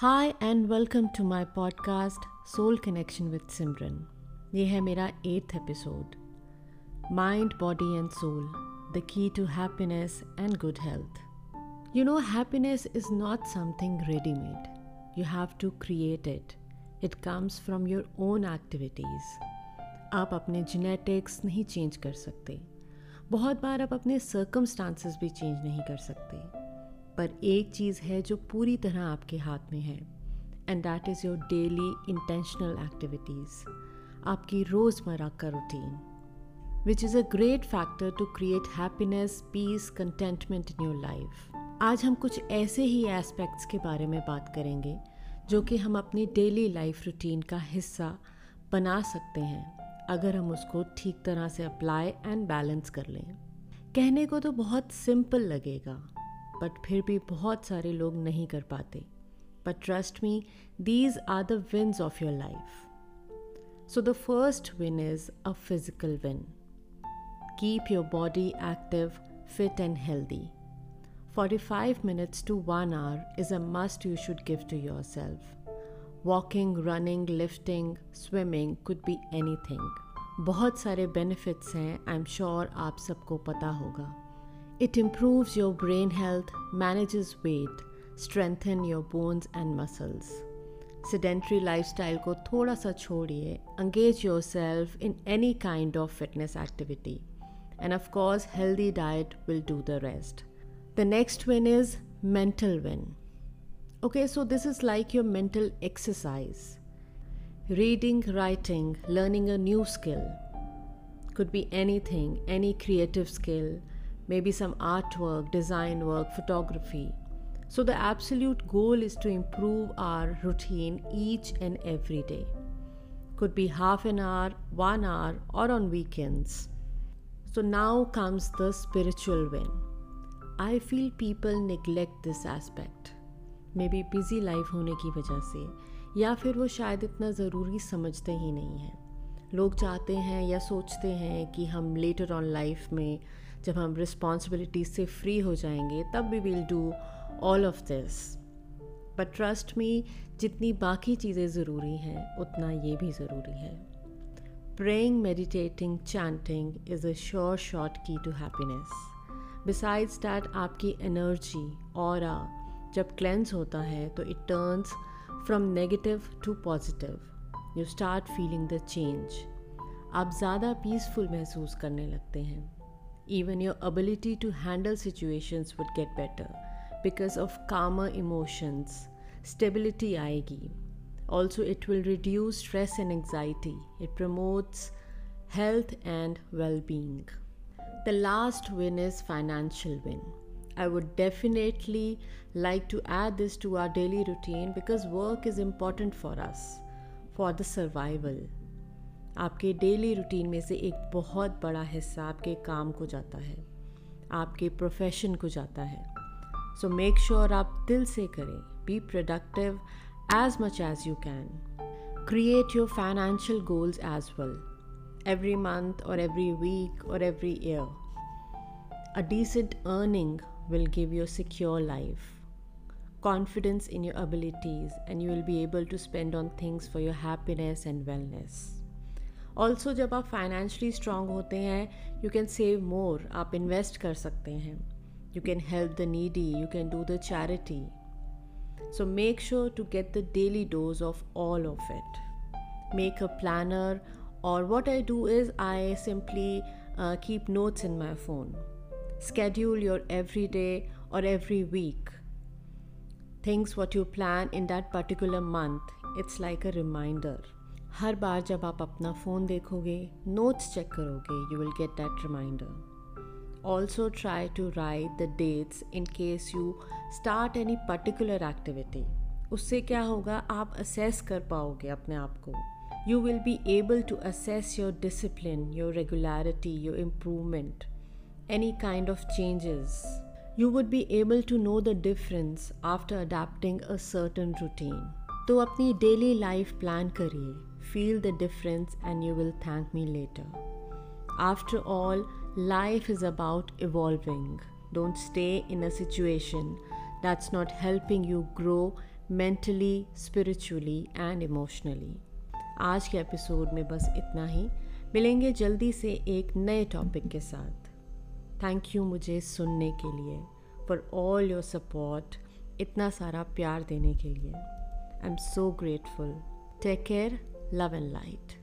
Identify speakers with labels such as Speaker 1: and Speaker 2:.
Speaker 1: Hi and welcome to my podcast soul connection with Simran ये है मेरा eighth episode mind body and soul the key to happiness and good health you know happiness is not something readymade you have to create it it comes from your own activities आप अपने genetics नहीं change कर सकते. बहुत बार आप अपने circumstances भी change नहीं कर सकते. पर एक चीज़ है जो पूरी तरह आपके हाथ में है and that is your daily intentional activities आपकी रोज़मर्रा का routine which is a great factor to create happiness peace contentment in your life आज हम कुछ ऐसे ही एस्पेक्ट्स के बारे में बात करेंगे, जो कि हम अपनी डेली लाइफ रूटीन का हिस्सा बना सकते हैं, अगर हम उसको ठीक तरह से अप्लाई एंड बैलेंस कर लें। कहने को तो बहुत सिंपल लगेगा बट फिर भी बहुत सारे लोग नहीं कर पाते। But trust me these are the wins of your life so the first win is a physical win keep your body active fit and healthy 45 minutes to one hour is a must you should give to yourself walking running lifting swimming could be anything बहुत सारे benefits हैं I am sure आप सबको पता होगा। it improves your brain health, manages weight, strengthen your bones and muscles. Sedentary lifestyle को थोड़ा सा छोड़िए engage yourself in any kind of fitness activity. And of course, healthy diet will do the rest. The next win is mental win. Okay, so this is like your mental exercise. Reading, writing, learning a new skill. Could be anything, any creative skill maybe some artwork, design work, photography. So, the absolute goal is to improve our routine each and every day. Could be half an hour, one hour, or on weekends. So, now comes the spiritual win. I feel people neglect this aspect. Be busy life होने की वजह से या फिर वो शायद इतना ज़रूरी समझते ही नहीं हैं लोग चाहते हैं या सोचते हैं कि हम लेटर ऑन लाइफ में जब हम रिस्पॉन्सिबिलिटी से फ्री हो जाएँगे, तब we will do all of this but trust me जितनी बाकी चीज़ें ज़रूरी हैं, उतना ये भी ज़रूरी है. Praying meditating chanting is a sure short key to happiness besides that आपकी एनर्जी और जब क्लेंस होता है तो it turns from negative to positive you start feeling the change आप ज़्यादा पीसफुल महसूस करने लगते हैं. Even your ability to handle situations would get better because of calmer emotions. Stability aayegi. Also, it will reduce stress and anxiety. It promotes health and well being. The last win is financial win. I would definitely like to add this to our daily routine because work is important for us for the survival. आपके daily routine में से एक बहुत बड़ा हिस्सा आपके काम को जाता है, आपके प्रोफेशन को जाता है। सो मेक श्योर आप दिल से करें be productive as much as you can create your financial goals as well every month और एवरी वीक और every year a decent earning will give your secure life confidence in your abilities and you will be able to spend on things for your happiness and wellness also जब आप financially strong होते हैं you can save मोर आप invest कर सकते हैं. You can help the needy you can do the charity so make sure to get the daily dose of all of it make a planner और what I do is I simply keep notes in my phone schedule your every day और every week things what you plan in that particular month it's like a reminder हर बार जब आप अपना phone देखोगे notes check करोगे you will get that reminder also try to write the dates in case you start any particular activity उससे क्या होगा? आप असेस कर पाओगे अपने आप को. You will be able to assess your discipline your regularity your improvement any kind of changes you would be able to know the difference after adapting a certain routine. तो अपनी डेली लाइफ प्लान करिए. Feel the difference and you will thank me later. After all, life is about evolving. Don't stay in a situation that's not helping you grow mentally spiritually and emotionally आज के episode में बस इतना ही मिलेंगे जल्दी से एक नए टॉपिक के साथ थैंक यू मुझे सुनने के लिए फॉर ऑल योर सपोर्ट इतना सारा प्यार देने के लिए I am so grateful take care love and light.